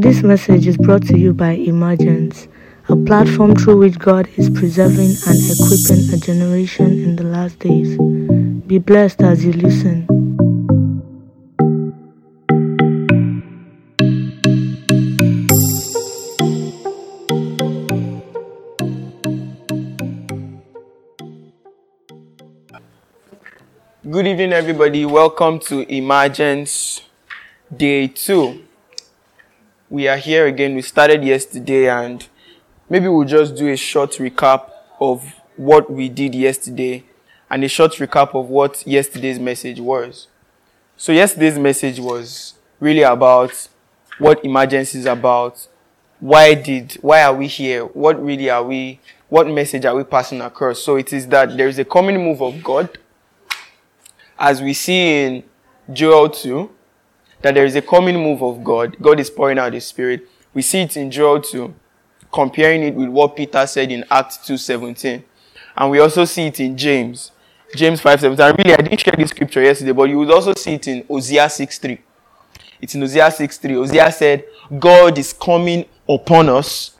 This message is brought to you by Emergence, a platform through which God is preserving and equipping a generation in the last days. Be blessed as you listen. Good evening, everybody. Welcome to Emergence Day 2. We are here again. We started yesterday, and maybe we'll just do a short recap of what we did yesterday and a short recap of what yesterday's message was. So, yesterday's message was really about what emergence is about. Why did, why are we here? What really are we, what message are we passing across? So, it is that there is a coming move of God as we see in Joel 2, that there is a coming move of God. God is pouring out His Spirit. We see it in Joel 2, comparing it with what Peter said in Acts 2.17. And we also see it in James, James 5.17. And really, I didn't share this scripture yesterday, but you would also see it in Hosea 6.3. It's in Hosea 6.3. Hosea said, God is coming upon us,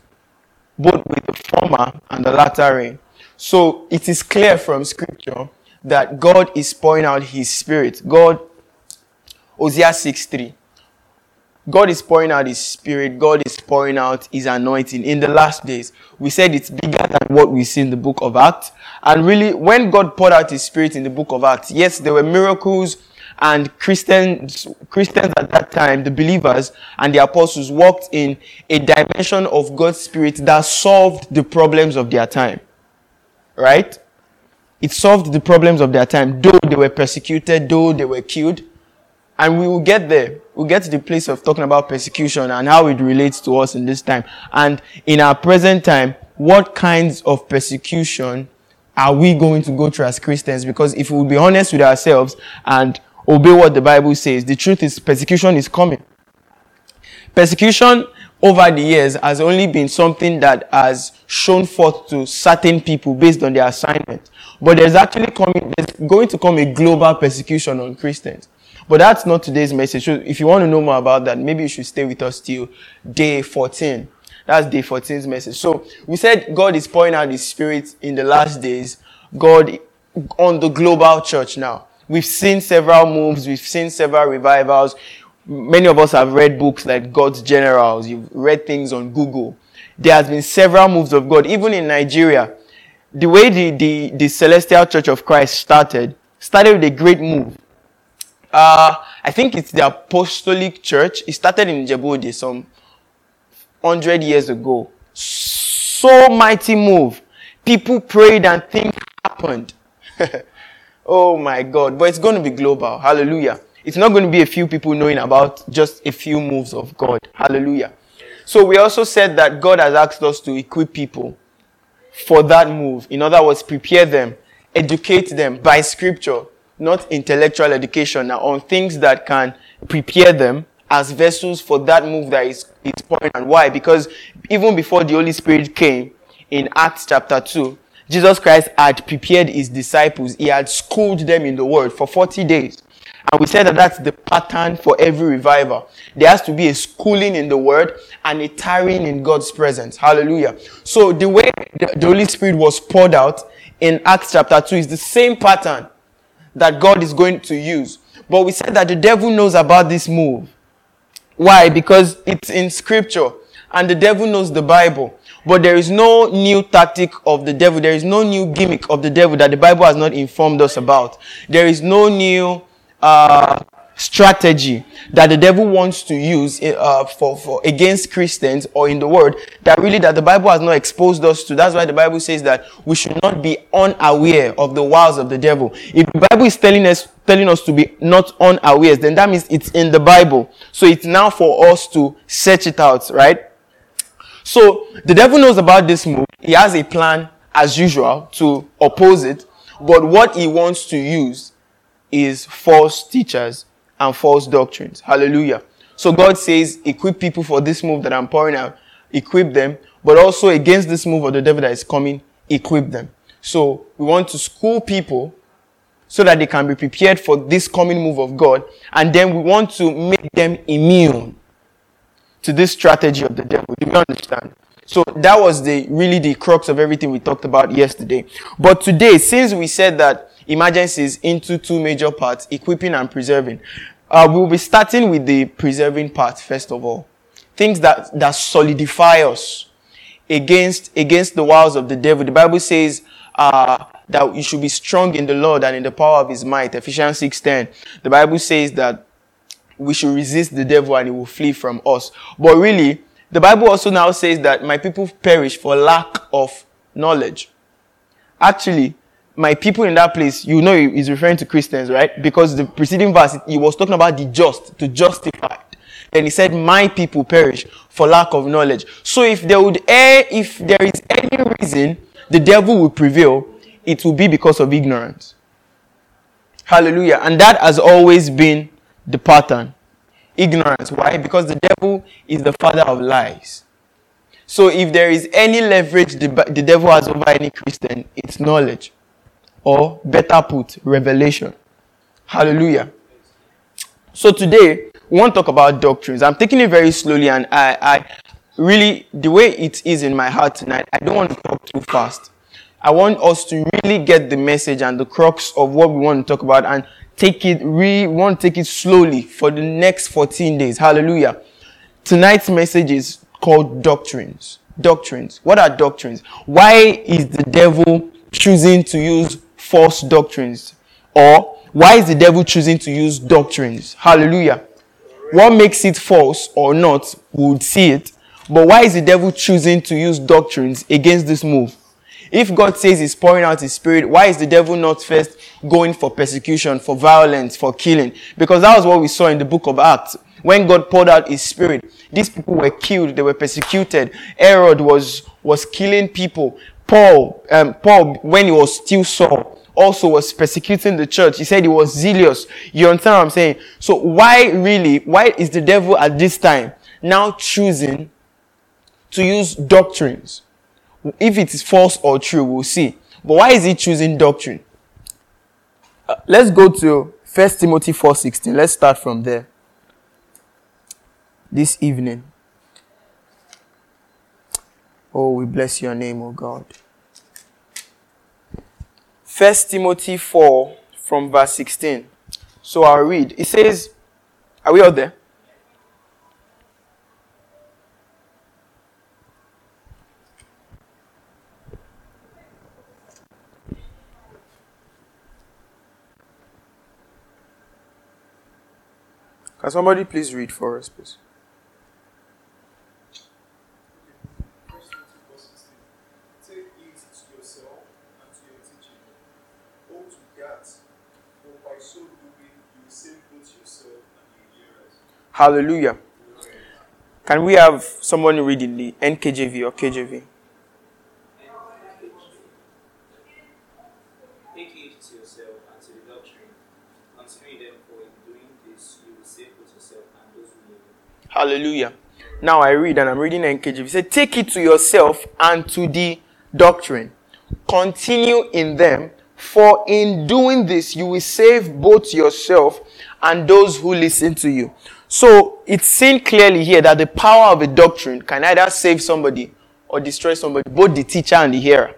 both with the former and the latter rain. So it is clear from scripture that God is pouring out His Spirit. God, Hosea 6 3. God is pouring out His Spirit. God is pouring out His anointing in the last days. We said it's bigger than what we see in the book of Acts. And really, when God poured out His Spirit in the book of Acts, yes, there were miracles and Christians, Christians at that time, the believers and the apostles walked in a dimension of God's Spirit that solved the problems of their time. Right? It solved the problems of their time, though they were persecuted, though they were killed. And we will get there. We'll get to the place of talking about persecution and how it relates to us in this time. And in our present time, what kinds of persecution are we going to go through as Christians? Because if we will be honest with ourselves and obey what the Bible says, the truth is persecution is coming. Persecution over the years has only been something that has shown forth to certain people based on their assignment. But there's actually coming, there's going to come a global persecution on Christians. But that's not today's message. So if you want to know more about that, maybe you should stay with us till day 14. That's day 14's message. So we said God is pouring out His Spirit in the last days. God on the global church now. We've seen several moves. We've seen several revivals. Many of us have read books like God's Generals. You've read things on Google. There has been several moves of God, even in Nigeria the way the, the, the Celestial Church of Christ started, started with a great move. Uh, I think it's the Apostolic Church. It started in Djibouti some hundred years ago. So mighty move. People prayed and things happened. oh my God. But it's going to be global. Hallelujah. It's not going to be a few people knowing about just a few moves of God. Hallelujah. So we also said that God has asked us to equip people for that move. In other words, prepare them, educate them by scripture, not intellectual education, on things that can prepare them as vessels for that move that is, is pouring. And why? Because even before the Holy Spirit came in Acts chapter 2, Jesus Christ had prepared his disciples. He had schooled them in the word for 40 days. And we said that that's the pattern for every revival. There has to be a schooling in the word and a tarrying in God's presence. Hallelujah. So the way the Holy Spirit was poured out in Acts chapter 2 is the same pattern that God is going to use. But we said that the devil knows about this move. Why? Because it's in scripture and the devil knows the Bible. But there is no new tactic of the devil. There is no new gimmick of the devil that the Bible has not informed us about. There is no new uh, strategy that the devil wants to use uh, for, for against Christians or in the world that really that the Bible has not exposed us to. That's why the Bible says that we should not be unaware of the wiles of the devil. If the Bible is telling us telling us to be not unaware, then that means it's in the Bible. So it's now for us to search it out, right? So the devil knows about this move. He has a plan as usual to oppose it, but what he wants to use is false teachers and false doctrines. Hallelujah. So God says, equip people for this move that I'm pouring out. Equip them. But also against this move of the devil that is coming, equip them. So we want to school people so that they can be prepared for this coming move of God. And then we want to make them immune to this strategy of the devil. Do you understand? So that was the really the crux of everything we talked about yesterday. But today, since we said that Emergence is into two major parts, equipping and preserving, uh, we'll be starting with the preserving part first of all. Things that, that solidify us against, against the wiles of the devil. The Bible says, uh, that you should be strong in the Lord and in the power of his might. Ephesians 6.10. The Bible says that we should resist the devil and he will flee from us. But really, the Bible also now says that my people perish for lack of knowledge. Actually, my people in that place, you know, he's referring to Christians, right? Because the preceding verse, he was talking about the just, to justify. And he said, my people perish for lack of knowledge. So if there would, eh, if there is any reason the devil will prevail, it will be because of ignorance. Hallelujah. And that has always been the pattern. Ignorance. Why? Because the devil is the father of lies. So if there is any leverage the, the devil has over any Christian, it's knowledge. Or better put, revelation. Hallelujah. So today, we want to talk about doctrines. I'm taking it very slowly and I, I really, the way it is in my heart tonight, I don't want to talk too fast. I want us to really get the message and the crux of what we want to talk about and take it, we want to take it slowly for the next 14 days. Hallelujah. Tonight's message is called doctrines. Doctrines. What are doctrines? Why is the devil choosing to use false doctrines? Or why is the devil choosing to use doctrines? Hallelujah. What makes it false or not, we would see it. But why is the devil choosing to use doctrines against this move? If God says He's pouring out His Spirit, why is the devil not first going for persecution, for violence, for killing? Because that was what we saw in the book of Acts. When God poured out His Spirit, these people were killed, they were persecuted. Herod was, was killing people. Paul, um, Paul, when he was still Saul, also was persecuting the church. He said he was zealous. You understand what I'm saying? So why really, why is the devil at this time now choosing to use doctrines? If it is false or true, we'll see. But why is he choosing doctrine? Uh, let's go to 1 Timothy 4:16. Let's start from there. This evening. Oh, we bless your name, oh God. 1 Timothy 4 from verse 16. So I'll read. It says, Are we all there? Can somebody please read for us, please? Hallelujah. Can we have someone reading the NKJV or KJV? Hallelujah. Now I read, and I'm reading NKJV. Said, Take it to yourself and to the doctrine. Continue in them, for in doing this, you will save both yourself and those who listen to you. So it's seen clearly here that the power of a doctrine can either save somebody or destroy somebody, both the teacher and the hearer.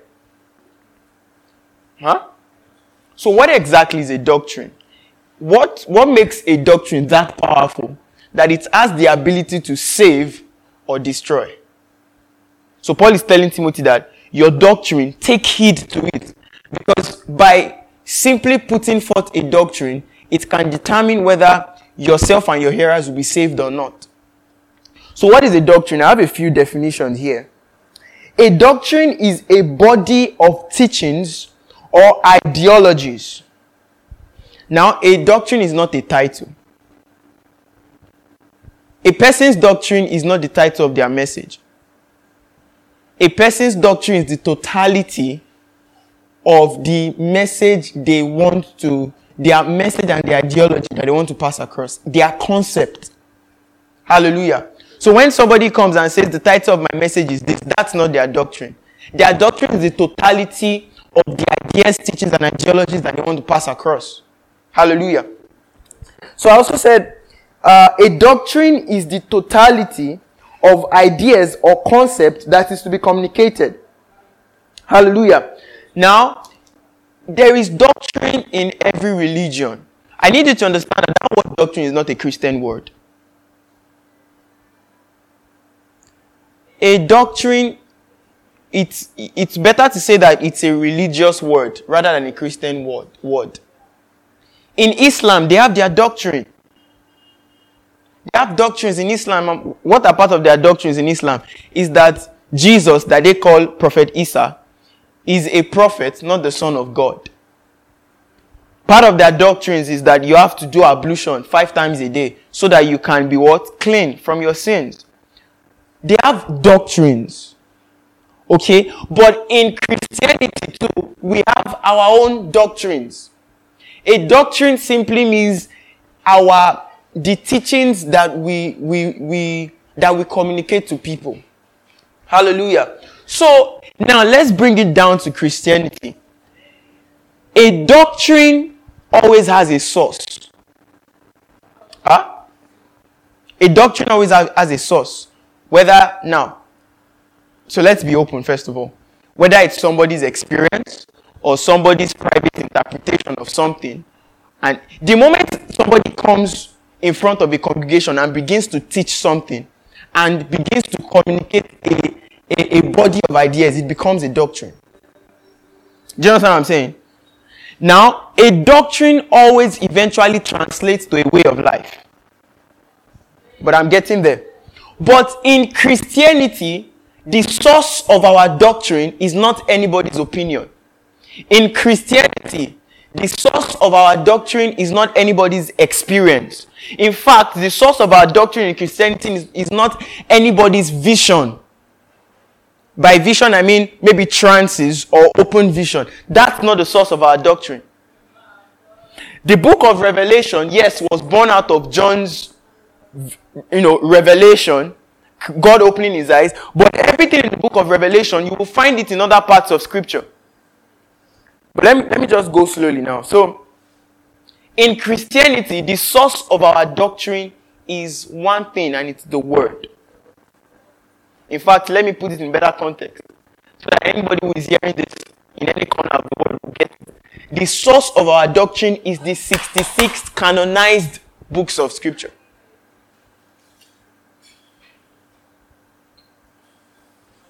Huh? So what exactly is a doctrine? What, what makes a doctrine that powerful? that it has the ability to save or destroy. So Paul is telling Timothy that your doctrine, take heed to it. Because by simply putting forth a doctrine, it can determine whether yourself and your hearers will be saved or not. So what is a doctrine? I have a few definitions here. A doctrine is a body of teachings or ideologies. Now, a doctrine is not a title. A person's doctrine is not the title of their message. A person's doctrine is the totality of the message they want to, their message and their ideology that they want to pass across, their concept. Hallelujah. So when somebody comes and says the title of my message is this, that's not their doctrine. Their doctrine is the totality of the ideas, teachings, and ideologies that they want to pass across. Hallelujah. So I also said uh, a doctrine is the totality of ideas or concept that is to be communicated. Hallelujah. Now, there is doctrine in every religion. I need you to understand that that word doctrine is not a Christian word. A doctrine, it's, it's better to say that it's a religious word rather than a Christian word. word. In Islam, they have their doctrine. They have doctrines in Islam. What are part of their doctrines in Islam is that Jesus, that they call Prophet Isa, is a prophet, not the Son of God. Part of their doctrines is that you have to do ablution five times a day so that you can be what? Clean from your sins. They have doctrines. Okay? But in Christianity too, we have our own doctrines. A doctrine simply means our the teachings that we we we that we communicate to people. Hallelujah. So now let's bring it down to Christianity. A doctrine always has a source. Huh? A doctrine always has a source. Whether now, so let's be open first of all. Whether it's somebody's experience or somebody's private interpretation of something. And the moment somebody comes in front of a congregation and begins to teach something and begins to communicate a, a, a body of ideas, it becomes a doctrine. Do you understand what I'm saying? Now, a doctrine always eventually translates to a way of life. But I'm getting there. But in Christianity, the source of our doctrine is not anybody's opinion. In Christianity, the source of our doctrine is not anybody's experience. In fact, the source of our doctrine in Christianity is, is not anybody's vision. By vision, I mean maybe trances or open vision. That's not the source of our doctrine. The book of Revelation, yes, was born out of John's, you know, revelation, God opening his eyes, but everything in the book of Revelation, you will find it in other parts of scripture. But let me, let me just go slowly now. So, in Christianity, the source of our doctrine is one thing, and it's the Word. In fact, let me put it in better context so that anybody who is hearing this in any corner of the world will get it. The source of our doctrine is the 66 canonized books of Scripture.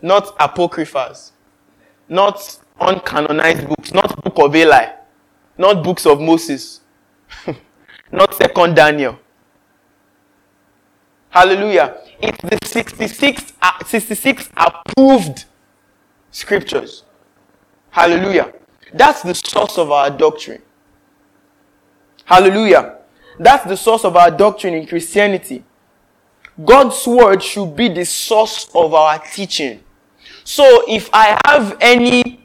Not apocryphas, not uncanonized books, not Book of Eli, not books of Moses, not Second Daniel. Hallelujah. It's the 66, uh, 66 approved scriptures. Hallelujah. That's the source of our doctrine. Hallelujah. That's the source of our doctrine in Christianity. God's word should be the source of our teaching. So if I have any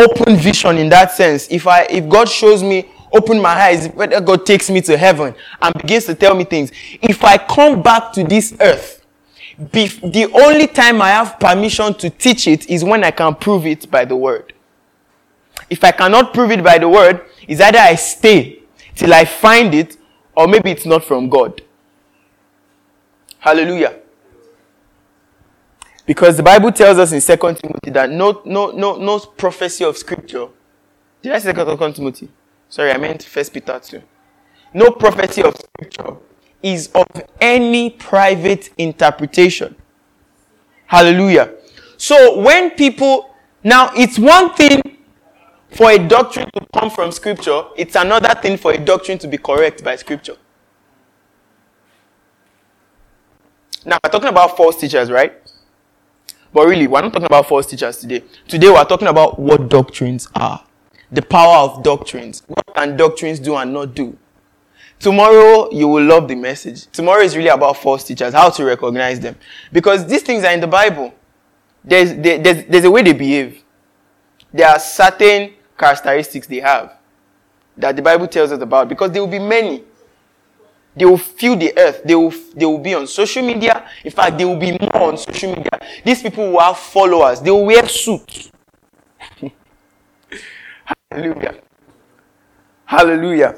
open vision in that sense. If I, if God shows me, open my eyes, whether God takes me to heaven and begins to tell me things. If I come back to this earth, be, the only time I have permission to teach it is when I can prove it by the word. If I cannot prove it by the word, is either I stay till I find it, or maybe it's not from God. Hallelujah. Because the Bible tells us in 2 Timothy that no, no, no, no prophecy of scripture. Did I say 2 Timothy? Sorry, I meant First Peter 2. No prophecy of scripture is of any private interpretation. Hallelujah. So when people, now it's one thing for a doctrine to come from scripture, it's another thing for a doctrine to be correct by scripture. Now, we're talking about false teachers, right? But really, we're not talking about false teachers today. Today, we're talking about what doctrines are. The power of doctrines. What can doctrines do and not do? Tomorrow, you will love the message. Tomorrow is really about false teachers, how to recognize them. Because these things are in the Bible. There's, there's, there's a way they behave. There are certain characteristics they have that the Bible tells us about because there will be many. They will fill the earth. They will, they will be on social media. In fact, they will be more on social media. These people will have followers. They will wear suits. Hallelujah. Hallelujah.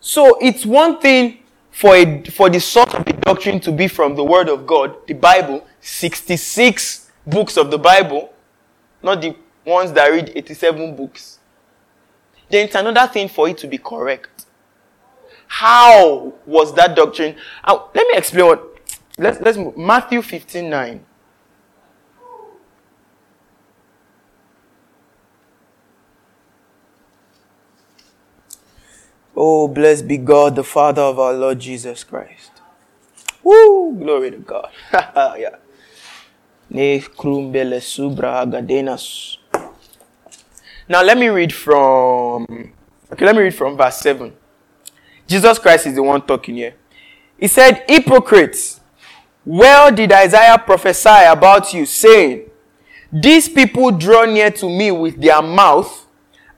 So it's one thing for, a, for the source of the doctrine to be from the Word of God, the Bible, 66 books of the Bible, not the ones that read 87 books, then it's another thing for it to be correct. How was that doctrine? Uh, let me explain what. Let's, let's. Matthew 15 9. Oh, blessed be God, the Father of our Lord Jesus Christ. Woo! Glory to God. yeah. Now let me read from okay, let me read from verse 7. Jesus Christ is the one talking here. He said, Hypocrites, well did Isaiah prophesy about you, saying, These people draw near to me with their mouth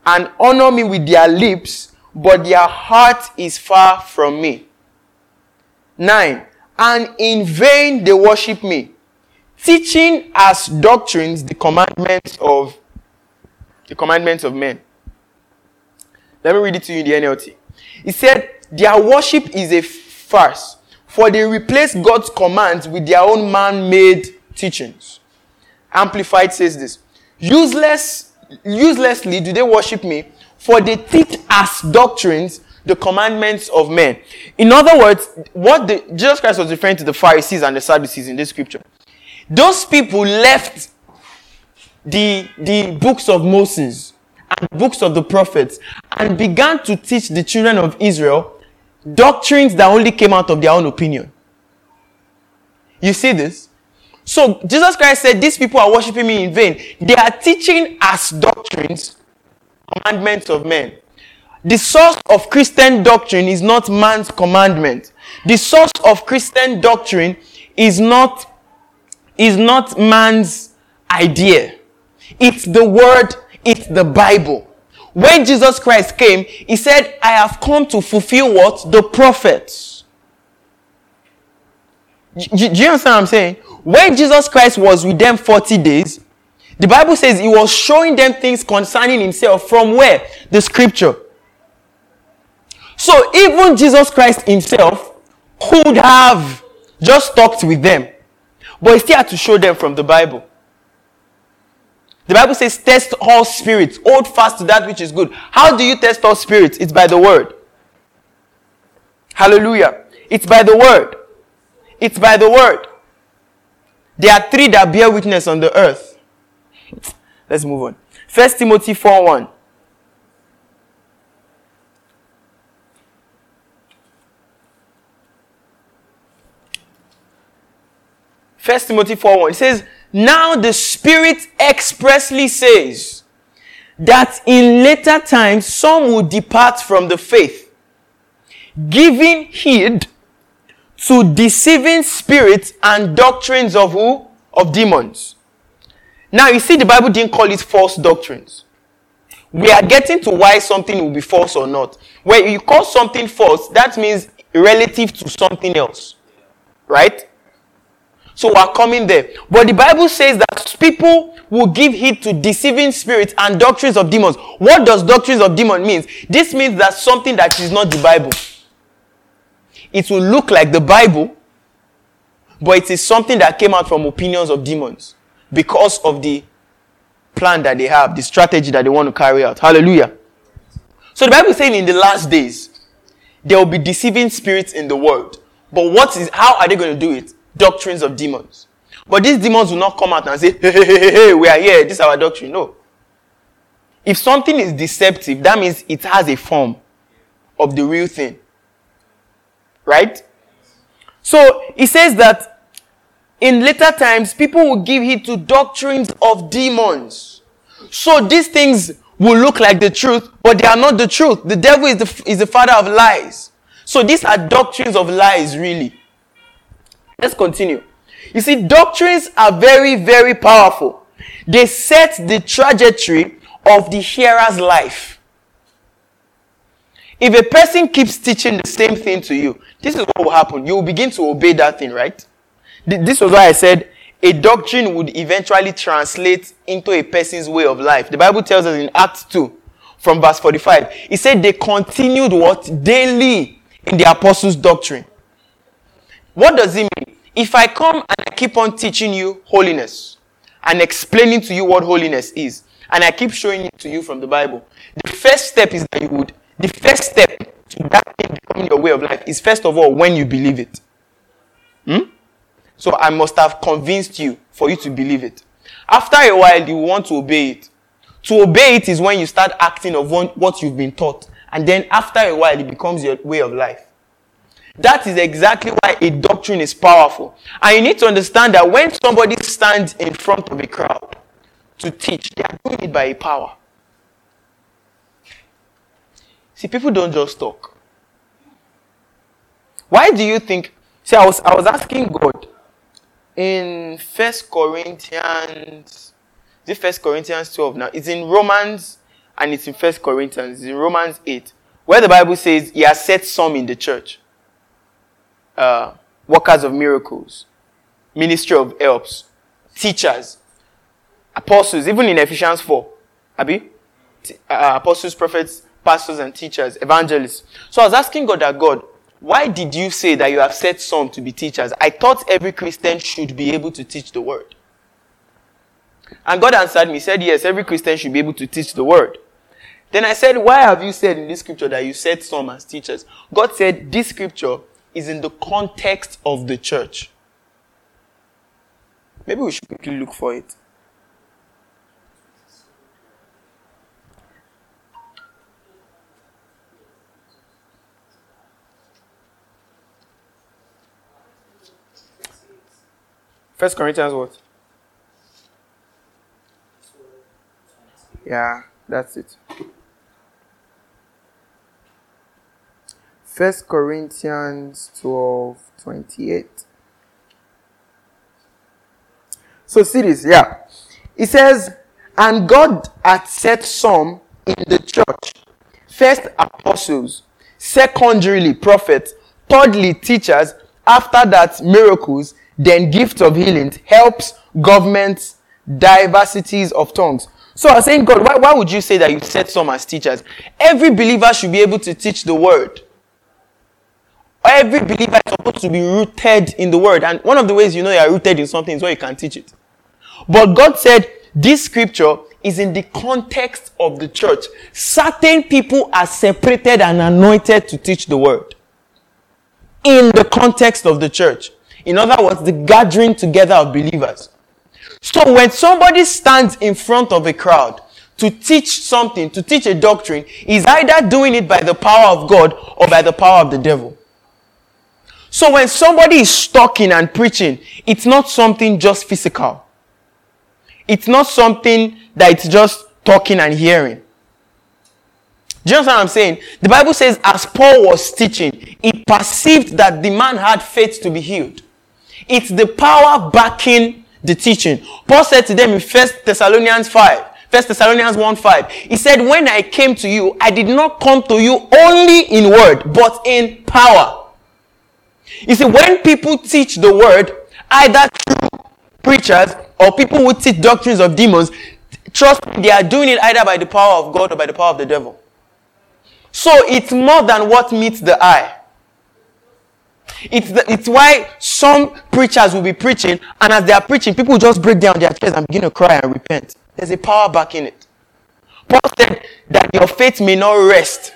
and honor me with their lips but their heart is far from me. 9. And in vain they worship me, teaching as doctrines the commandments of the commandments of men. Let me read it to you in the NLT. He said, Their worship is a farce, for they replace God's commands with their own man made teachings. Amplified says this Useless, uselessly do they worship me, for they teach as doctrines the commandments of men. In other words, what the, Jesus Christ was referring to the Pharisees and the Sadducees in this scripture. Those people left the, the books of Moses and books of the prophets and began to teach the children of Israel doctrines that only came out of their own opinion. You see this? So Jesus Christ said, These people are worshiping me in vain. They are teaching as doctrines commandments of men. The source of Christian doctrine is not man's commandment. The source of Christian doctrine is not, is not man's idea. It's the word, it's the Bible. When Jesus Christ came, he said, I have come to fulfill what? The prophets. Do, you understand what I'm saying? When Jesus Christ was with them 40 days, the Bible says he was showing them things concerning himself from where? The scripture. So even Jesus Christ himself could have just talked with them, but he still had to show them from the Bible. The Bible says, test all spirits, hold fast to that which is good. How do you test all spirits? It's by the word. Hallelujah. It's by the word. It's by the word. There are three that bear witness on the earth Let's move on. First Timothy 4 1. First Timothy 4 1. It says, Now the Spirit expressly says that in later times some will depart from the faith, giving heed to deceiving spirits and doctrines of who? Of demons now, you see, the Bible didn't call it false doctrines. We are getting to why something will be false or not. When you call something false, that means relative to something else. Right? So we're coming there. But the Bible says that people will give heed to deceiving spirits and doctrines of demons. What does doctrines of demons mean? This means that something that is not the Bible. It will look like the Bible, but it is something that came out from opinions of demons because of the plan that they have, the strategy that they want to carry out. Hallelujah. So the Bible is saying in the last days, there will be deceiving spirits in the world. But what is, how are they going to do it? Doctrines of demons. But these demons will not come out and say, hey, hey, hey, hey, we are here, this is our doctrine. No. If something is deceptive, that means it has a form of the real thing. Right? So, he says that in later times, people will give heed to doctrines of demons. So these things will look like the truth, but they are not the truth. The devil is the, is the father of lies. So these are doctrines of lies, really. Let's continue. You see, doctrines are very, very powerful. They set the trajectory of the hearer's life. If a person keeps teaching the same thing to you, this is what will happen. You will begin to obey that thing, right? This was why I said a doctrine would eventually translate into a person's way of life. The Bible tells us in Acts 2 from verse 45. It said they continued what? Daily in the apostles' doctrine. What does it mean? If I come and I keep on teaching you holiness and explaining to you what holiness is, and I keep showing it to you from the Bible, the first step is that you would, the first step to that thing becoming your way of life is first of all when you believe it. Hmm? So I must have convinced you for you to believe it. After a while, you want to obey it. To obey it is when you start acting of what you've been taught. And then after a while, it becomes your way of life. That is exactly why a doctrine is powerful. And you need to understand that when somebody stands in front of a crowd to teach, they are doing it by a power. See, people don't just talk. Why do you think? See, I was, I was asking God in First Corinthians, it First Corinthians 12 now? It's in Romans and it's in First Corinthians, it's in Romans 8, where the Bible says he has set some in the church uh, workers of miracles, ministry of helps, teachers, apostles, even in Ephesians 4. Abi? Uh, apostles, prophets, pastors, and teachers, evangelists. So I was asking God that God, why did you say that you have set some to be teachers? I thought every Christian should be able to teach the word. And God answered me, said, Yes, every Christian should be able to teach the word. Then I said, Why have you said in this scripture that you set some as teachers? God said, This scripture is in the context of the church. Maybe we should quickly look for it. First Corinthians what? Yeah, that's it. First Corinthians 12 28. So see this, yeah. It says, And God had set some in the church. First apostles, secondarily prophets, thirdly teachers, after that miracles, then gift of healing, helps, governments, diversities of tongues. So I was saying, God, why, why would you say that you set some as teachers? Every believer should be able to teach the word. Every believer is supposed to be rooted in the word. And one of the ways you know you are rooted in something is where you can teach it. But God said this scripture is in the context of the church. Certain people are separated and anointed to teach the word. In the context of the church. In other words, the gathering together of believers. So when somebody stands in front of a crowd to teach something, to teach a doctrine, is either doing it by the power of God or by the power of the devil. So when somebody is talking and preaching, it's not something just physical. It's not something that it's just talking and hearing. Do you understand what I'm saying? The Bible says, as Paul was teaching, he perceived that the man had faith to be healed. It's the power backing the teaching. Paul said to them in 1 Thessalonians 5, 1 Thessalonians 1 5, he said, When I came to you, I did not come to you only in word, but in power you see, when people teach the word, either preachers or people who teach doctrines of demons, trust me, they are doing it either by the power of God or by the power of the devil. So it's more than what meets the eye. It's, the, it's why some preachers will be preaching, and as they are preaching, people just break down their chairs and begin to cry and repent. There's a power back in it. Paul said that your faith may not rest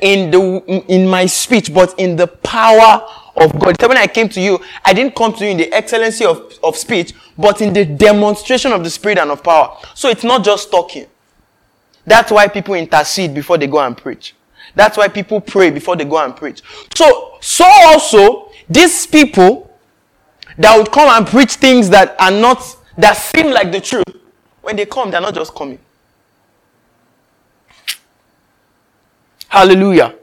in the in my speech, but in the power of God. So when I came to you, I didn't come to you in the excellency of, of speech, but in the demonstration of the Spirit and of power. So it's not just talking. That's why people intercede before they go and preach. That's why people pray before they go and preach. So, so also, these people that would come and preach things that are not, that seem like the truth, when they come, they're not just coming. Hallelujah.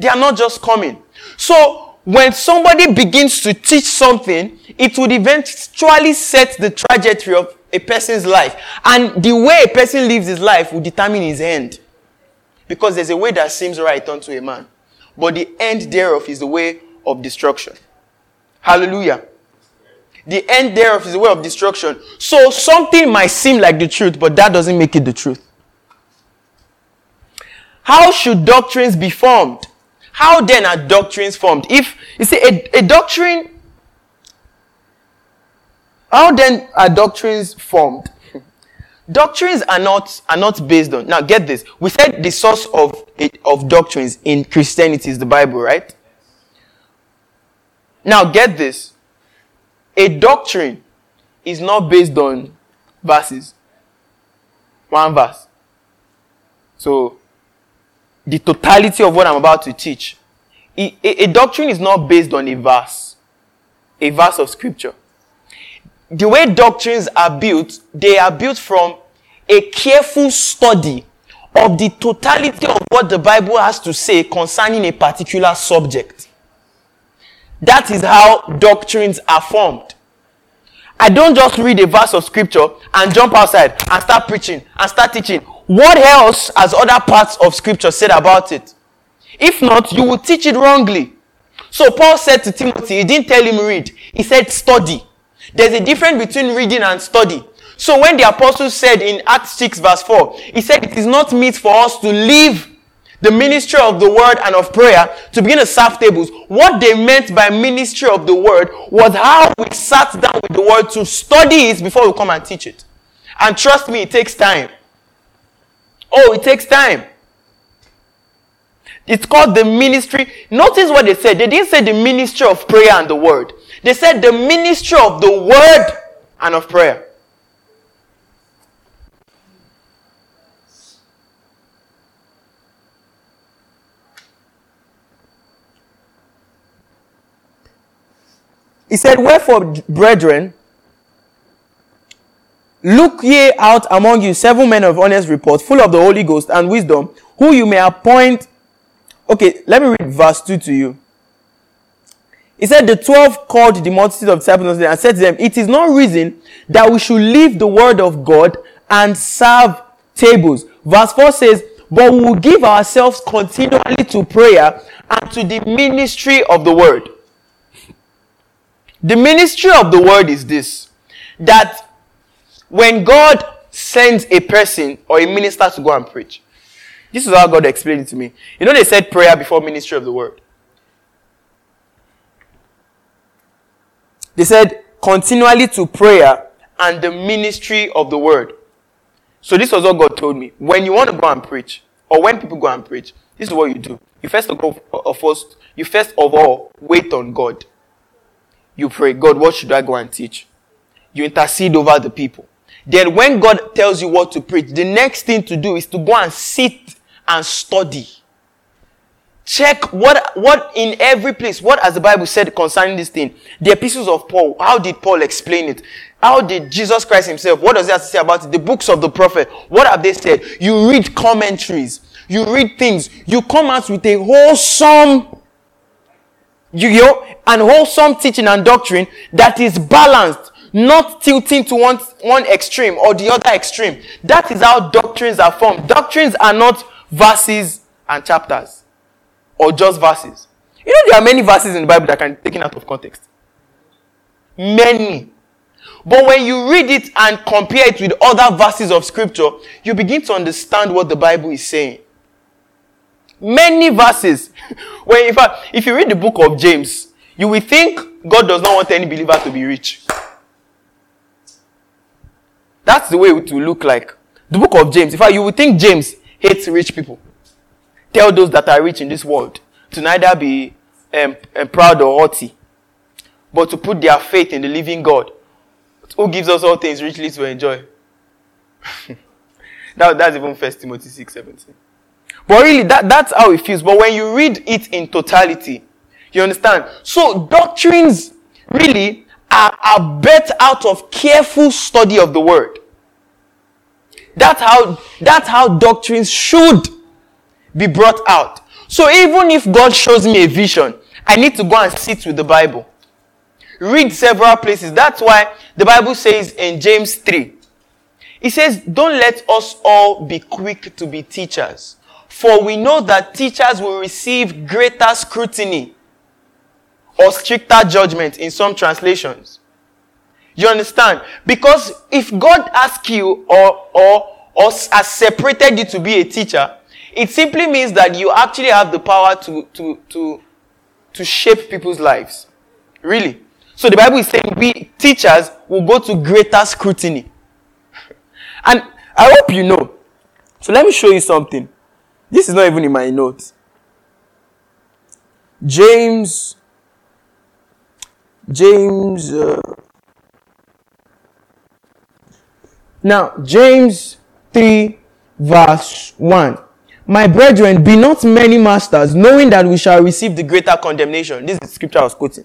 They are not just coming. So when somebody begins to teach something, it would eventually set the trajectory of a person's life. And the way a person lives his life will determine his end. Because there's a way that seems right unto a man. But the end thereof is the way of destruction. Hallelujah. The end thereof is the way of destruction. So something might seem like the truth, but that doesn't make it the truth. How should doctrines be formed? How then are doctrines formed? If you see a, a doctrine, how then are doctrines formed? Doctrines are not are not based on now get this. We said the source of of doctrines in christianity is the bible right? Now get this. A doctrine is not based on verses. One verse. So the totality of what I'm about to teach. A, a, a, doctrine is not based on a verse, a verse of scripture. The way doctrines are built, they are built from a careful study of the totality of what the Bible has to say concerning a particular subject. That is how doctrines are formed. I don't just read a verse of scripture and jump outside and start preaching and start teaching what else has other parts of scripture said about it? If not, you will teach it wrongly. So Paul said to Timothy, he didn't tell him read. He said study. There's a difference between reading and study. So when the apostle said in Acts 6 verse 4, he said it is not meet for us to leave the ministry of the word and of prayer to begin to serve tables. What they meant by ministry of the word was how we sat down with the word to study it before we come and teach it. And trust me, it takes time. Oh, it takes time. It's called the ministry. Notice what they said. They didn't say the ministry of prayer and the word. They said the ministry of the word and of prayer. He said, Wherefore, brethren, Look ye out among you seven men of honest report, full of the Holy Ghost and wisdom, who you may appoint. Okay, let me read verse 2 to you. He said, The twelve called the multitude of disciples and said to them, It is not reason that we should leave the word of God and serve tables. Verse 4 says, But we will give ourselves continually to prayer and to the ministry of the word. The ministry of the word is this that when God sends a person or a minister to go and preach, this is how God explained it to me. You know, they said prayer before ministry of the word. They said continually to prayer and the ministry of the word. So this was what God told me. When you want to go and preach, or when people go and preach, this is what you do. You first of all, first, you first of all wait on God. You pray, God, what should I go and teach? You intercede over the people. Then when God tells you what to preach, the next thing to do is to go and sit and study. Check what, what in every place, what has the Bible said concerning this thing? The epistles of Paul, how did Paul explain it? How did Jesus Christ himself, what does he have to say about it? The books of the prophet, what have they said? You read commentaries, you read things, you come out with a wholesome, you know, and wholesome teaching and doctrine that is balanced not tilting to one, one extreme or the other extreme. That is how doctrines are formed. Doctrines are not verses and chapters or just verses. You know, there are many verses in the Bible that can be taken out of context. Many. But when you read it and compare it with other verses of scripture, you begin to understand what the Bible is saying. Many verses. when in fact, if you read the book of James, you will think God does not want any believer to be rich. That's the way it will look like. The book of James. In fact, you would think James hates rich people. Tell those that are rich in this world to neither be um, um, proud or haughty, but to put their faith in the living God, who gives us all things richly to enjoy. that, that's even First Timothy 6 17. But really, that, that's how it feels. But when you read it in totality, you understand? So, doctrines really are, are birthed out of careful study of the word. That's how, that's how doctrines should be brought out. So even if God shows me a vision, I need to go and sit with the Bible. Read several places. That's why the Bible says in James 3, it says, Don't let us all be quick to be teachers, for we know that teachers will receive greater scrutiny or stricter judgment in some translations. You understand? Because if God asks you or, or, or has separated you to be a teacher, It simply means that you actually have the power to, to, to, to shape people's lives. Really. So the Bible is saying we teachers will go to greater scrutiny. And I hope you know. So let me show you something. This is not even in my notes. James, James, uh, now James 3 verse 1. My brethren, be not many masters, knowing that we shall receive the greater condemnation. This is the scripture I was quoting.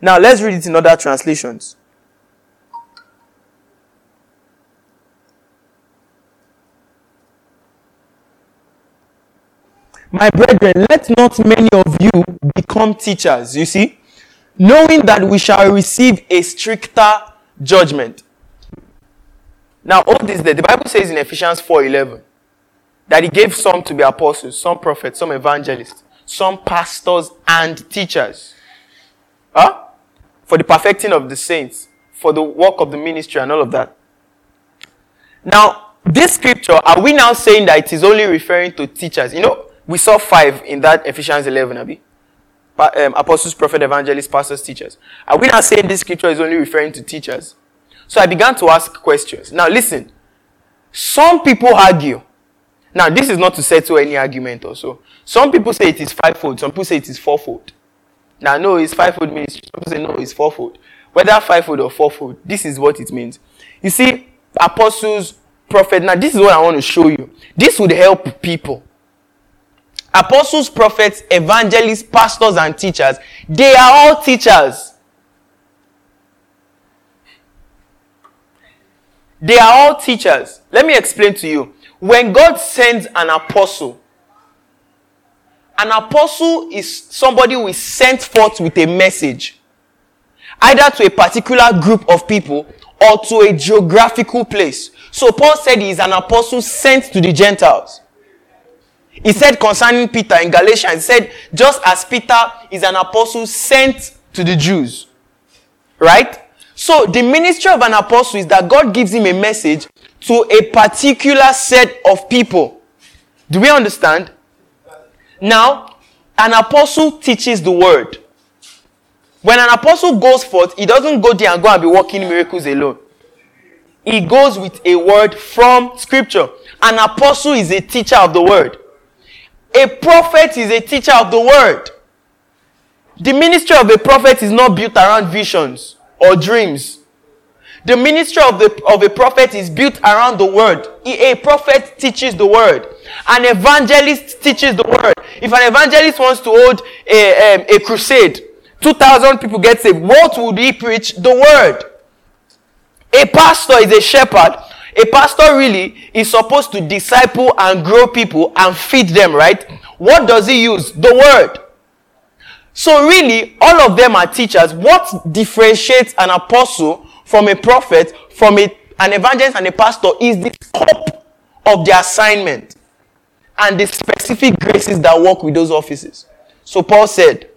Now let's read it in other translations. My brethren, let not many of you become teachers, you see, knowing that we shall receive a stricter judgment. Now, all this, the Bible says in Ephesians 4:11 that He gave some to be apostles, some prophets, some evangelists, some pastors and teachers. Huh? For the perfecting of the saints, for the work of the ministry, and all of that. Now, this scripture, are we now saying that it is only referring to teachers? You know, we saw five in that Ephesians 11, Abi. Um, apostles, prophets, evangelists, pastors, teachers. Are we now saying this scripture is only referring to teachers? So I began to ask questions. Now listen. Some people argue. Now this is not to settle any argument or so. Some people say it is fivefold. Some people say it is fourfold. Now no, it's fivefold ministry. Some people say no, it's fourfold. Whether fivefold or fourfold, this is what it means. You see, apostles, prophets. Now this is what I want to show you. This would help people apostles, prophets, evangelists, pastors, and teachers, they are all teachers. They are all teachers. Let me explain to you. When God sends an apostle, an apostle is somebody who is sent forth with a message, either to a particular group of people or to a geographical place. So Paul said he is an apostle sent to the Gentiles. He said concerning Peter in Galatians, he said, just as Peter is an apostle sent to the Jews. Right? So the ministry of an apostle is that God gives him a message to a particular set of people. Do we understand? Now, an apostle teaches the word. When an apostle goes forth, he doesn't go there and go and be working miracles alone. He goes with a word from scripture. An apostle is a teacher of the word. A prophet is a teacher of the word. The ministry of a prophet is not built around visions or dreams. The ministry of, the, of a prophet is built around the word. A prophet teaches the word. An evangelist teaches the word. If an evangelist wants to hold a, um, a crusade, 2,000 people get saved, what would he preach? The word. A pastor is a shepherd a pastor really is supposed to disciple and grow people and feed them, right? What does he use? The word. So really, all of them are teachers. What differentiates an apostle from a prophet, from a, an evangelist and a pastor is the scope of the assignment and the specific graces that work with those offices. So Paul said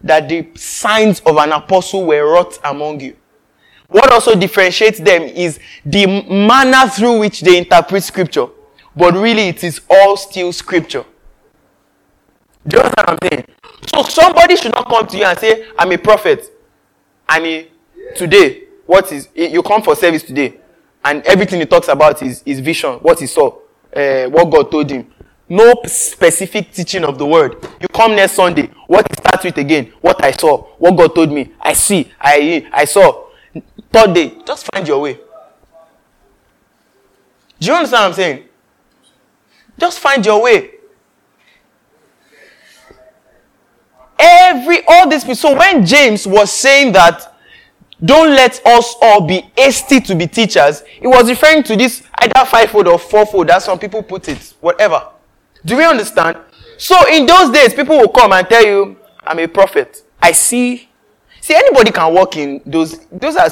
that the signs of an apostle were wrought among you. What also differentiates them is the manner through which they interpret scripture. But really, it is all still scripture. Do you understand what I'm saying? So somebody should not come to you and say, I'm a prophet. And today, what is, you come for service today. And everything he talks about is, his vision, what he saw, uh, what God told him. No specific teaching of the word. You come next Sunday, what he starts with again, what I saw, what God told me, I see, I, I saw. Third day, just find your way. Do you understand what I'm saying? Just find your way. Every all these. So when James was saying that don't let us all be hasty to be teachers, he was referring to this either fivefold or fourfold, as some people put it, whatever. Do we understand? So in those days, people will come and tell you, I'm a prophet. I see See, anybody can walk in those. Those are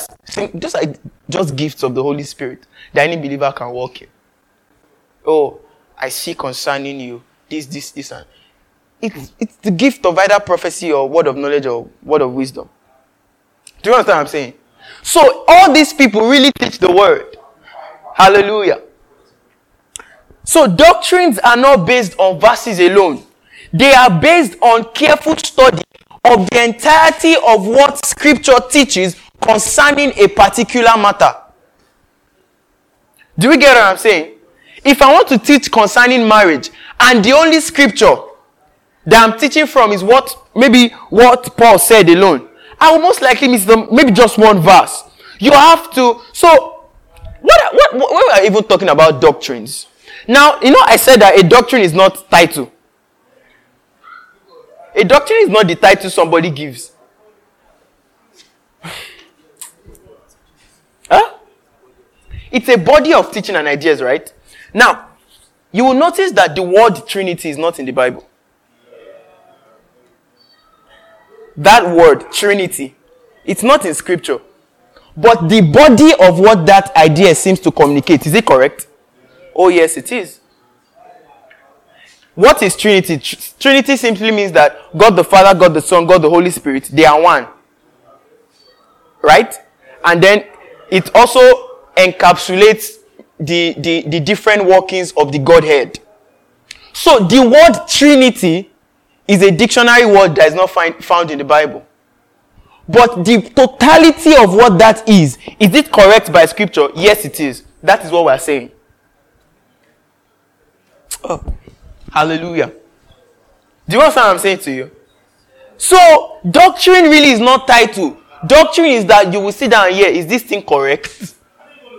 those are just gifts of the Holy Spirit that any believer can walk in. Oh, I see concerning you this, this, this, and it's it's the gift of either prophecy or word of knowledge or word of wisdom. Do you understand what I'm saying? So all these people really teach the word. Hallelujah. So doctrines are not based on verses alone. They are based on careful study of the entirety of what scripture teaches concerning a particular matter. Do we get what I'm saying? If I want to teach concerning marriage and the only scripture that I'm teaching from is what maybe what Paul said alone, I will most likely miss them maybe just one verse. You have to so what what what we are even talking about doctrines. Now, you know, I said that a doctrine is not title. A doctrine is not the title somebody gives. huh? It's a body of teaching and ideas, right? Now, you will notice that the word Trinity is not in the Bible. That word, Trinity, it's not in Scripture. But the body of what that idea seems to communicate, is it correct? Oh, yes, it is. What is Trinity? Trinity simply means that God the Father, God the Son, God the Holy Spirit, they are one. Right? And then it also encapsulates the, the, the different workings of the Godhead. So the word Trinity is a dictionary word that is not find, found in the Bible. But the totality of what that is, is it correct by scripture? Yes, it is. That is what we're saying. Oh, hallelujah. Do you understand what I'm saying to you? So, doctrine really is not title. Doctrine is that you will sit down here. Is this thing correct?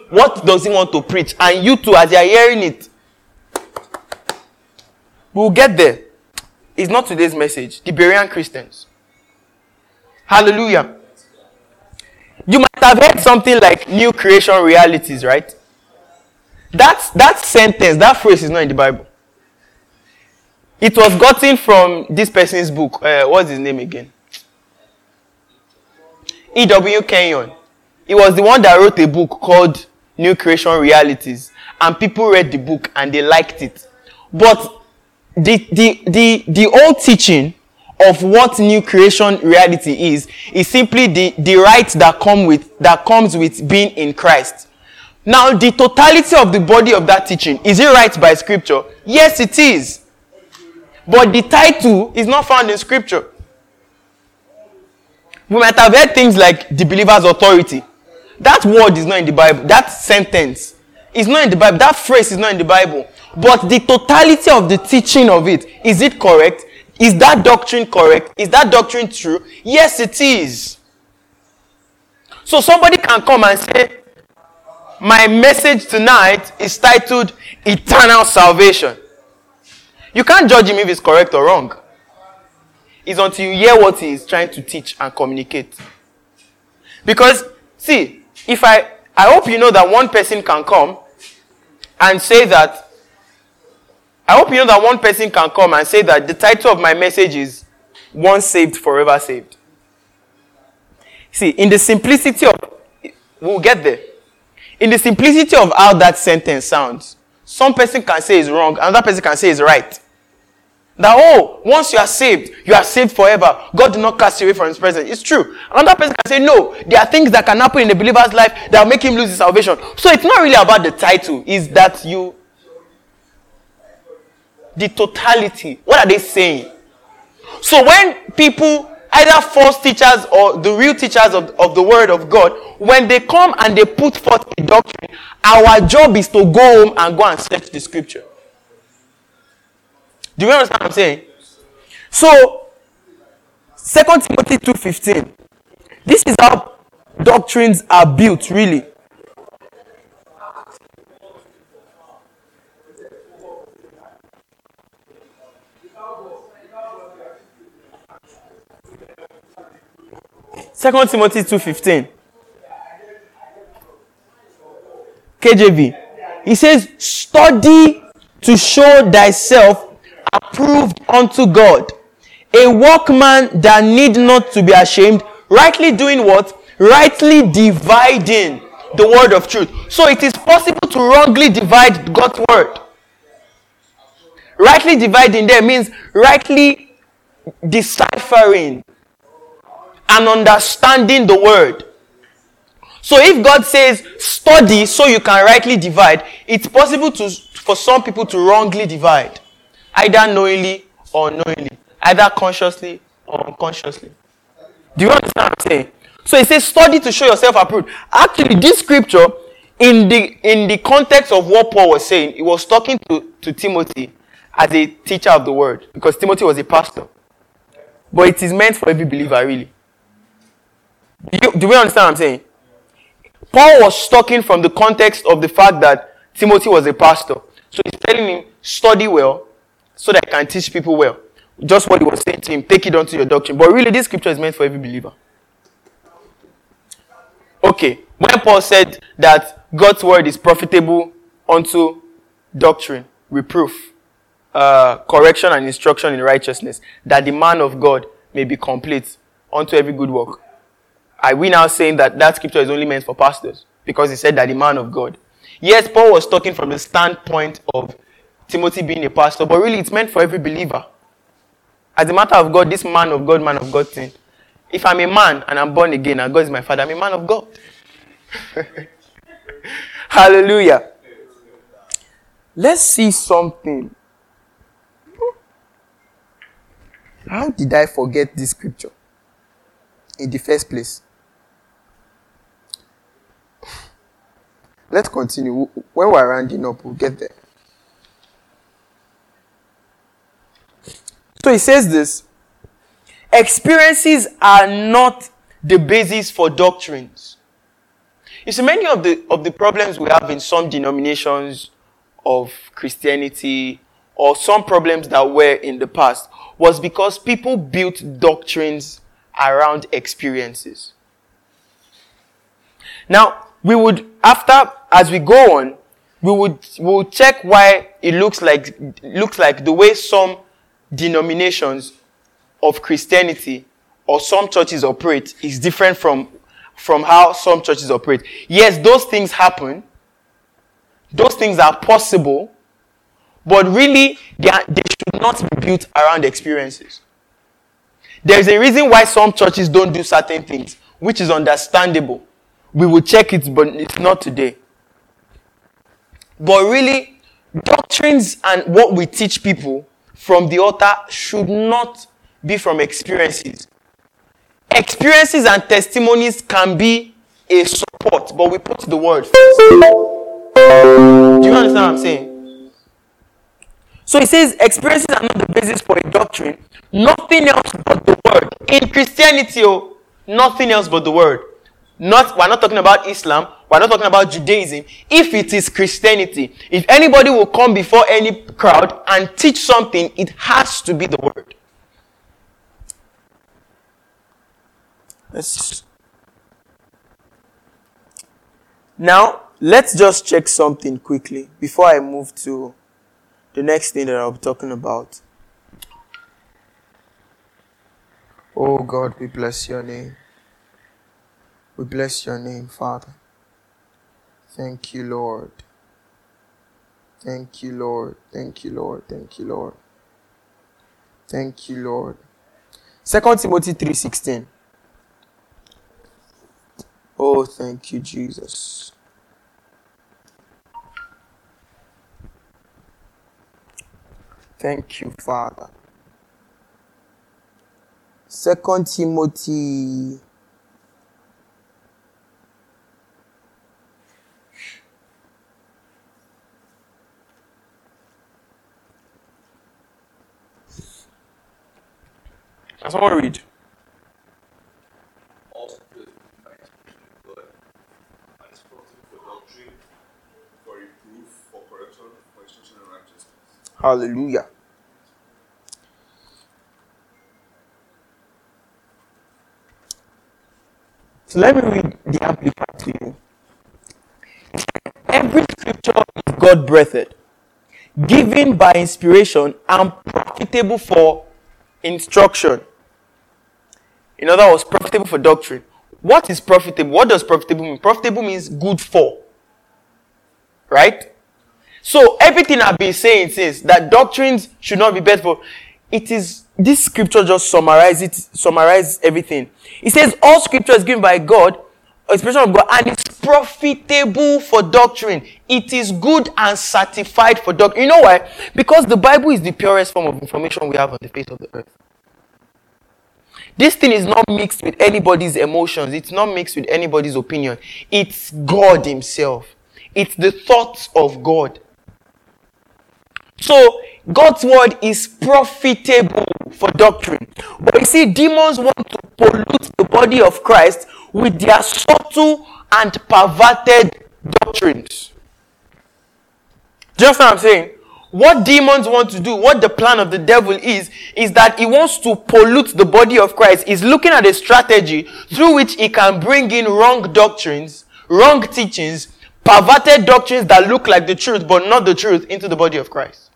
What does he want to preach? And you too, as you are hearing it, we'll get there. It's not today's message. The Berean Christians. Hallelujah. You might have heard something like new creation realities, right? That's, that sentence, that phrase is not in the Bible. It was gotten from this person's book. Uh, what's his name again? E.W. Kenyon. He was the one that wrote a book called New Creation Realities. And people read the book and they liked it. But the, the, the, the old teaching of what new creation reality is, is simply the, the right that come with, that comes with being in Christ. Now, the totality of the body of that teaching, is it right by scripture? Yes, it is. But the title is not found in scripture. We might have heard things like the believer's authority. That word is not in the Bible. That sentence is not in the Bible. That phrase is not in the Bible. But the totality of the teaching of it, is it correct? Is that doctrine correct? Is that doctrine true? Yes, it is. So somebody can come and say, My message tonight is titled Eternal Salvation. You can't judge him if it's correct or wrong. It's until you hear what he is trying to teach and communicate. Because, see, if I, I hope you know that one person can come and say that, I hope you know that one person can come and say that the title of my message is Once Saved, Forever Saved. See, in the simplicity of, we'll get there. In the simplicity of how that sentence sounds, some person can say it's wrong, another person can say it's right. That, oh, once you are saved, you are saved forever. God did not cast you away from his presence. It's true. Another person can say, no, there are things that can happen in a believer's life that will make him lose his salvation. So it's not really about the title, is that you, the totality. What are they saying? So when people, either false teachers or the real teachers of, of the word of God, when they come and they put forth a doctrine, our job is to go home and go and search the scripture. Do you understand what I'm saying? So, 2 Timothy 2.15. This is how doctrines are built, really. Second Timothy 2.15. KJV. He says, study to show thyself approved unto God, a workman that need not to be ashamed, rightly doing what? Rightly dividing the word of truth. So it is possible to wrongly divide God's word. Rightly dividing there means rightly deciphering and understanding the word. So if God says study so you can rightly divide, it's possible to for some people to wrongly divide, either knowingly or unknowingly, either consciously or unconsciously. Do you understand what I'm saying? So it says study to show yourself approved. Actually, this scripture, in the in the context of what Paul was saying, he was talking to, to Timothy as a teacher of the word, because Timothy was a pastor. But it is meant for every believer, really. Do, you, do we understand what I'm saying? Paul was talking from the context of the fact that Timothy was a pastor. So he's telling him, study well so that I can teach people well. Just what he was saying to him, take it onto your doctrine. But really, this scripture is meant for every believer. Okay, when Paul said that God's word is profitable unto doctrine, reproof, uh, correction, and instruction in righteousness, that the man of God may be complete unto every good work. Are we now saying that that scripture is only meant for pastors? Because he said that the man of God. Yes, Paul was talking from the standpoint of Timothy being a pastor, but really it's meant for every believer. As a matter of God, this man of God, man of God thing. If I'm a man and I'm born again and God is my father, I'm a man of God. Hallelujah. Let's see something. How did I forget this scripture in the first place? Let's continue. When we're rounding up, we'll get there. He says this experiences are not the basis for doctrines. You see, many of the, of the problems we have in some denominations of Christianity or some problems that were in the past was because people built doctrines around experiences. Now, we would, after, as we go on, we would, we would check why it looks like, looks like the way some denominations of Christianity or some churches operate is different from, from how some churches operate. Yes, those things happen. Those things are possible. But really, they, are, they should not be built around experiences. There's a reason why some churches don't do certain things, which is understandable we will check it, but it's not today. But really, doctrines and what we teach people from the altar should not be from experiences. Experiences and testimonies can be a support, but we put the word first. Do you understand what I'm saying? So he says experiences are not the basis for a doctrine. Nothing else but the word. In Christianity, oh, nothing else but the word. Not, we're not talking about Islam. We're not talking about Judaism. If it is Christianity, if anybody will come before any crowd and teach something, it has to be the word. Let's now let's just check something quickly before I move to the next thing that I'll be talking about. Oh God, we bless your name. We bless your name, Father. Thank you, Lord. Thank you, Lord. Thank you, Lord. Thank you, Lord. Thank you, Lord. Second Timothy 3:16. Oh, thank you, Jesus. Thank you, Father. Second Timothy Can someone read? Hallelujah. So let me read the Amplified to you. Every scripture is God breathed, given by inspiration, and profitable for instruction in other words, profitable for doctrine. What is profitable? What does profitable mean? Profitable means good for. Right? So everything I've been saying since that doctrines should not be bad for, it is this scripture just summarizes it, summarizes everything. It says all scripture is given by God expression of God, and it's profitable for doctrine. It is good and certified for doctrine. You know why? Because the Bible is the purest form of information we have on the face of the earth. This thing is not mixed with anybody's emotions. It's not mixed with anybody's opinion. It's God Himself. It's the thoughts of God. So, God's word is profitable for doctrine. But you see, demons want to pollute the body of Christ with their subtle and perverted doctrines. Just what I'm saying? What demons want to do, what the plan of the devil is, is that he wants to pollute the body of Christ. He's looking at a strategy through which he can bring in wrong doctrines, wrong teachings, perverted doctrines that look like the truth but not the truth into the body of Christ.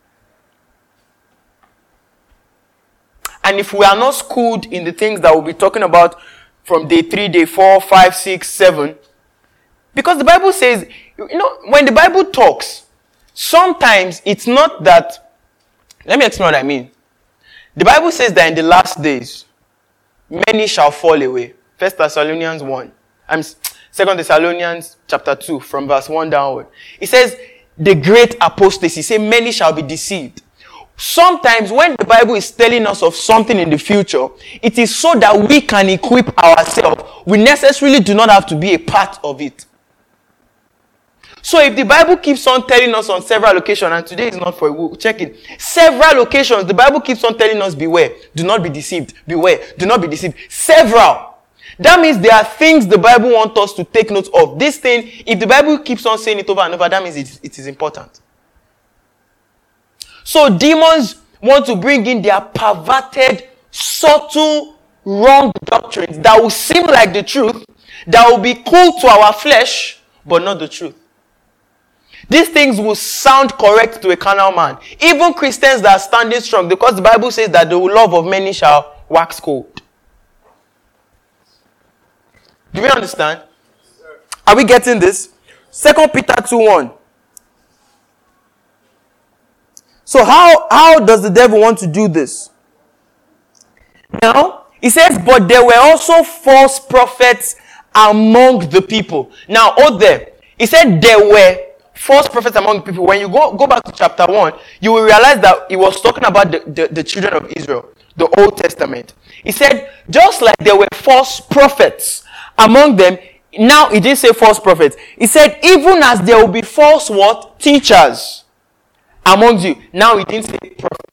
And if we are not schooled in the things that we'll be talking about from day three, day four, five, six, seven, because the Bible says, you know, when the Bible talks, Sometimes it's not that. Let me explain what I mean. The Bible says that in the last days, many shall fall away. First Thessalonians 1. I'm Second Thessalonians chapter 2 from verse 1 downward. It says, the great apostasy. Say many shall be deceived. Sometimes when the Bible is telling us of something in the future, it is so that we can equip ourselves. We necessarily do not have to be a part of it. So if the Bible keeps on telling us on several occasions, and today is not for we'll check it. Several occasions, the Bible keeps on telling us, beware, do not be deceived, beware, do not be deceived. Several. That means there are things the Bible wants us to take note of. This thing, if the Bible keeps on saying it over and over, that means it, it is important. So demons want to bring in their perverted, subtle, wrong doctrines that will seem like the truth, that will be cool to our flesh, but not the truth. These things will sound correct to a carnal man. Even Christians that are standing strong, because the Bible says that the love of many shall wax cold. Do we understand? Are we getting this? Second Peter 2 1. So how, how does the devil want to do this? Now, he says, but there were also false prophets among the people. Now, oh there. He said there were false prophets among people, when you go, go back to chapter 1, you will realize that he was talking about the, the, the children of Israel, the Old Testament. He said, just like there were false prophets among them, now he didn't say false prophets. He said, even as there will be false what? Teachers among you. Now he didn't say prophet.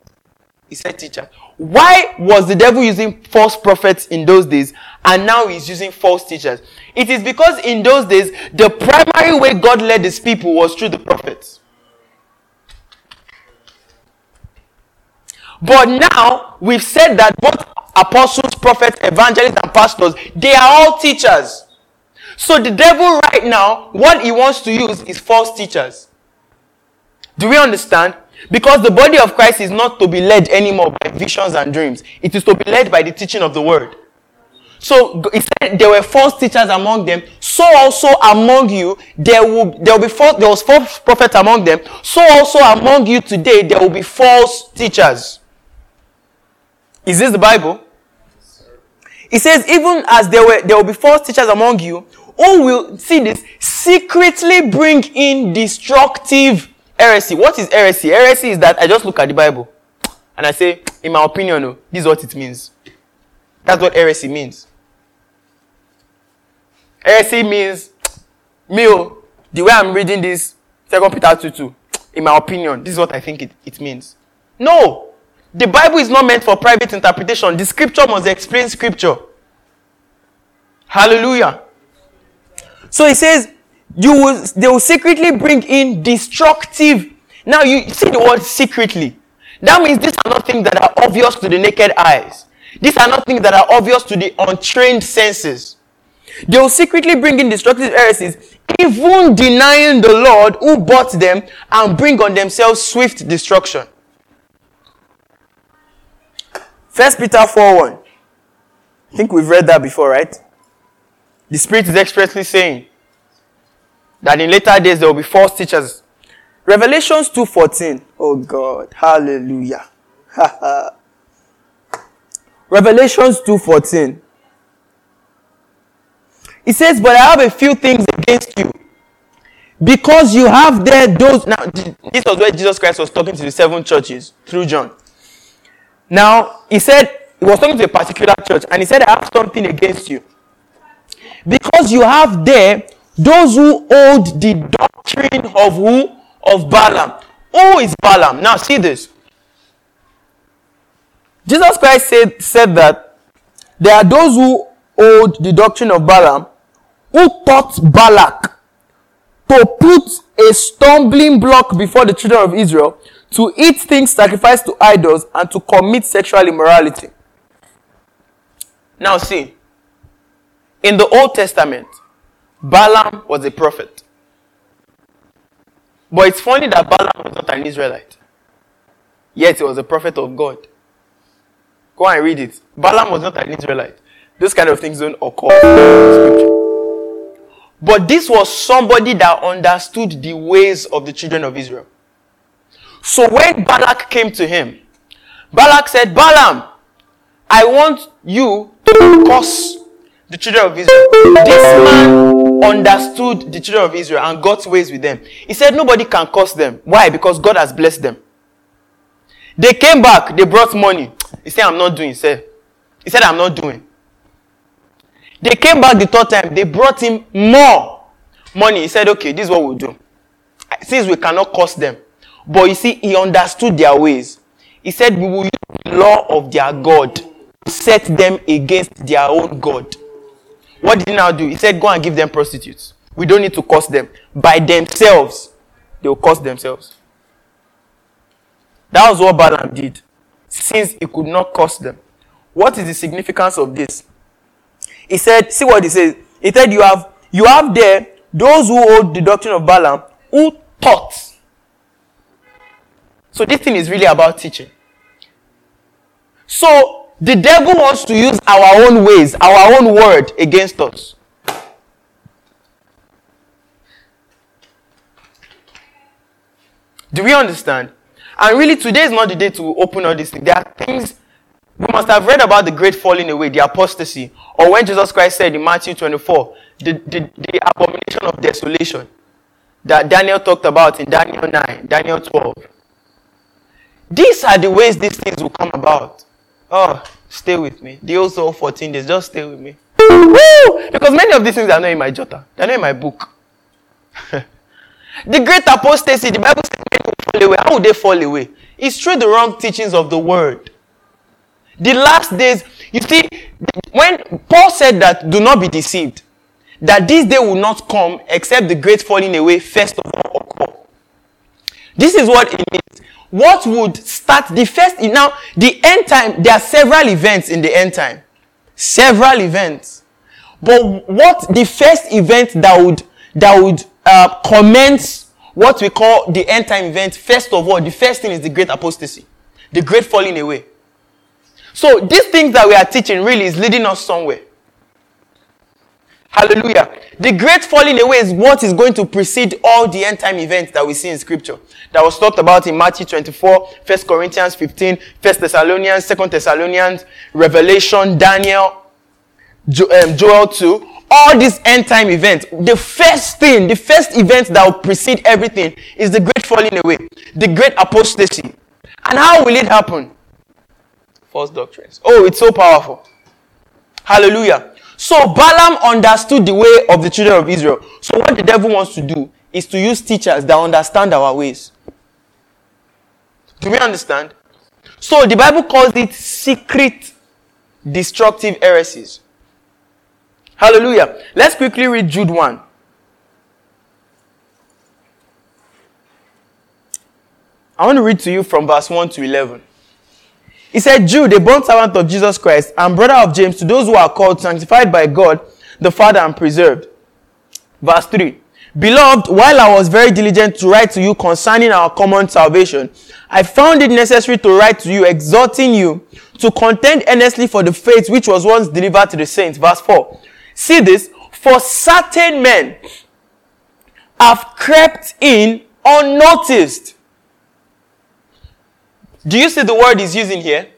He said teacher. Why was the devil using false prophets in those days and now he's using false teachers? It is because in those days, the primary way God led his people was through the prophets. But now we've said that both apostles, prophets, evangelists, and pastors, they are all teachers. So the devil right now, what he wants to use is false teachers. Do we understand? Because the body of Christ is not to be led anymore by visions and dreams. It is to be led by the teaching of the word. So he said there were false teachers among them. So also among you there will there will be false there was false prophets among them. So also among you today there will be false teachers. Is this the Bible? It says even as there were there will be false teachers among you who will see this secretly bring in destructive heresy. What is heresy? Heresy is that I just look at the Bible and I say, in my opinion, no, this is what it means. That's what heresy means. Heresy means, me, oh, the way I'm reading this, Second Peter 2 2, in my opinion, this is what I think it, it means. No! The Bible is not meant for private interpretation. The scripture must explain scripture. Hallelujah. So he says, you will, they will secretly bring in destructive. Now you see the word secretly. That means these are not things that are obvious to the naked eyes. These are not things that are obvious to the untrained senses. They will secretly bring in destructive heresies, even denying the Lord who bought them and bring on themselves swift destruction. First Peter 4 1. I think we've read that before, right? The Spirit is expressly saying, that in later days there will be false teachers. Revelations 2:14. Oh God, hallelujah. Revelations 2:14. He says, But I have a few things against you. Because you have there those. Now, this was where Jesus Christ was talking to the seven churches through John. Now, he said, he was talking to a particular church, and he said, I have something against you. Because you have there those who hold the doctrine of who? Of Balaam. Who is Balaam? Now, see this. Jesus Christ said, said that there are those who hold the doctrine of Balaam who taught Balak to put a stumbling block before the children of Israel to eat things sacrificed to idols and to commit sexual immorality. Now, see, in the Old Testament, Balaam was a prophet. But it's funny that Balaam was not an Israelite. Yet he was a prophet of God. Go and read it. Balaam was not an Israelite. Those kind of things don't occur in scripture. But this was somebody that understood the ways of the children of Israel. So when Balak came to him, Balak said, Balaam, I want you to curse the children of Israel. This man understood the children of Israel and God's ways with them. He said nobody can curse them. Why? Because God has blessed them. They came back, they brought money. He said, I'm not doing, sir. He said, I'm not doing. They came back the third time. They brought him more money. He said, okay, this is what we'll do. Since we cannot cost them. But you see, he understood their ways. He said, we will use the law of their God to set them against their own God. What did he now do? He said, go and give them prostitutes. We don't need to cost them. By themselves, they will cost themselves. That was what Balaam did. Since he could not cost them. What is the significance of this? He said, see what he says. He said, you have, you have there those who hold the doctrine of Balaam who taught. So this thing is really about teaching. So the devil wants to use our own ways, our own word against us. Do we understand? And really, today is not the day to open all these things. There are things we must have read about the great falling away, the apostasy, or when Jesus Christ said in Matthew 24, the, the, the abomination of desolation that Daniel talked about in Daniel 9, Daniel 12. These are the ways these things will come about. Oh, stay with me. The old also 14 days, just stay with me. Woo! Because many of these things are not in my jotter, they're not in my book. the great apostasy, the Bible says men will fall away. How would they fall away? It's through the wrong teachings of the word. The last days, you see, when Paul said that do not be deceived, that this day will not come except the great falling away first of all occur. This is what it means. What would start the first now the end time? There are several events in the end time, several events. But what the first event that would that would uh, commence what we call the end time event? First of all, the first thing is the great apostasy, the great falling away. So these things that we are teaching really is leading us somewhere. Hallelujah. The great falling away is what is going to precede all the end time events that we see in scripture. That was talked about in Matthew 24, 1 Corinthians 15, 1 Thessalonians, 2 Thessalonians, Revelation, Daniel, jo- um, Joel 2. All these end time events. The first thing, the first event that will precede everything is the great falling away, the great apostasy. And how will it happen? False doctrines. Oh, it's so powerful. Hallelujah. So Balaam understood the way of the children of Israel. So what the devil wants to do is to use teachers that understand our ways. Do we understand? So the Bible calls it secret destructive heresies. Hallelujah. Let's quickly read Jude 1. I want to read to you from verse 1 to 11. He said, Jude, a bondservant of Jesus Christ and brother of James, to those who are called, sanctified by God, the Father, and preserved. Verse 3. Beloved, while I was very diligent to write to you concerning our common salvation, I found it necessary to write to you, exhorting you to contend earnestly for the faith which was once delivered to the saints. Verse 4. See this, for certain men have crept in unnoticed do you see the word he's using here?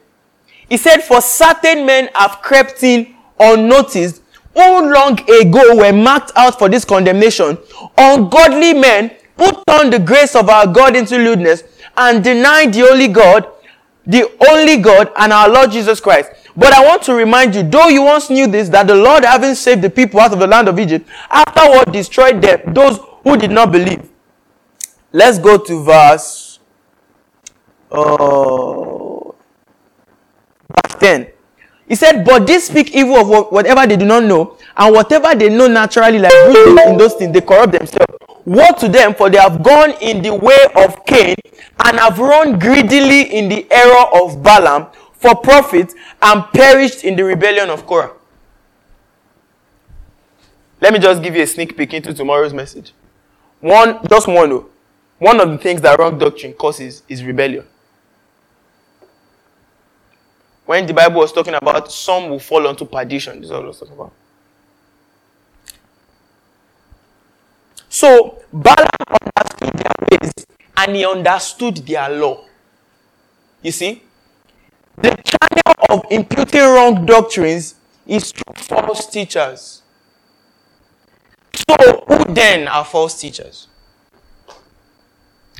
He said, For certain men have crept in unnoticed, who long ago were marked out for this condemnation, ungodly men put on the grace of our God into lewdness and denied the only God, the only God and our Lord Jesus Christ. But I want to remind you, though you once knew this, that the Lord, having saved the people out of the land of Egypt, afterward destroyed them, those who did not believe. Let's go to verse, uh, verse 10. He said, But they speak evil of whatever they do not know, and whatever they know naturally, like in those things, they corrupt themselves. Woe to them, for they have gone in the way of Cain, and have run greedily in the error of Balaam for profit, and perished in the rebellion of Korah. Let me just give you a sneak peek into tomorrow's message. One, just one, oh. one of the things that wrong doctrine causes is rebellion. When the Bible was talking about some will fall onto perdition, this is what I was talking about. So Balaam understood their ways and he understood their law. You see, the channel of imputing wrong doctrines is through false teachers. So, who then are false teachers?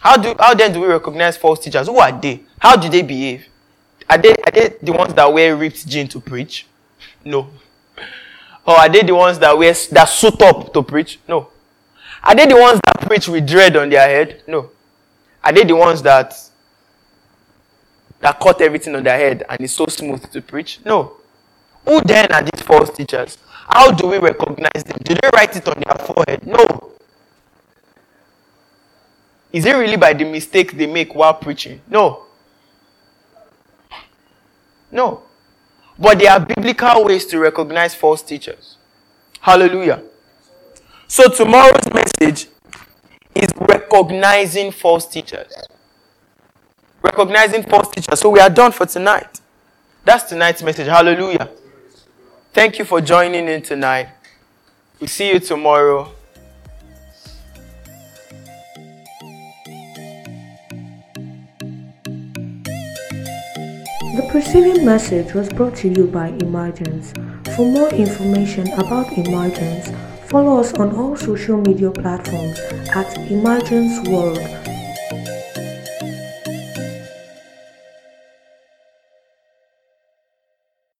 How do how then do we recognize false teachers? Who are they? How do they behave? Are they, are they the ones that wear ripped jeans to preach? No. Or are they the ones that wear that suit up to preach? No. Are they the ones that preach with dread on their head? No. Are they the ones that that cut everything on their head and it's so smooth to preach? No. Who then are these false teachers? How do we recognize them? Do they write it on their forehead? No. Is it really by the mistake they make while preaching? No. No. But there are biblical ways to recognize false teachers. Hallelujah. So tomorrow's message is recognizing false teachers. Recognizing false teachers. So we are done for tonight. That's tonight's message. Hallelujah. Thank you for joining in tonight. We'll see you tomorrow. Preceding message was brought to you by Emergence. For more information about Emergence, follow us on all social media platforms at Emergence World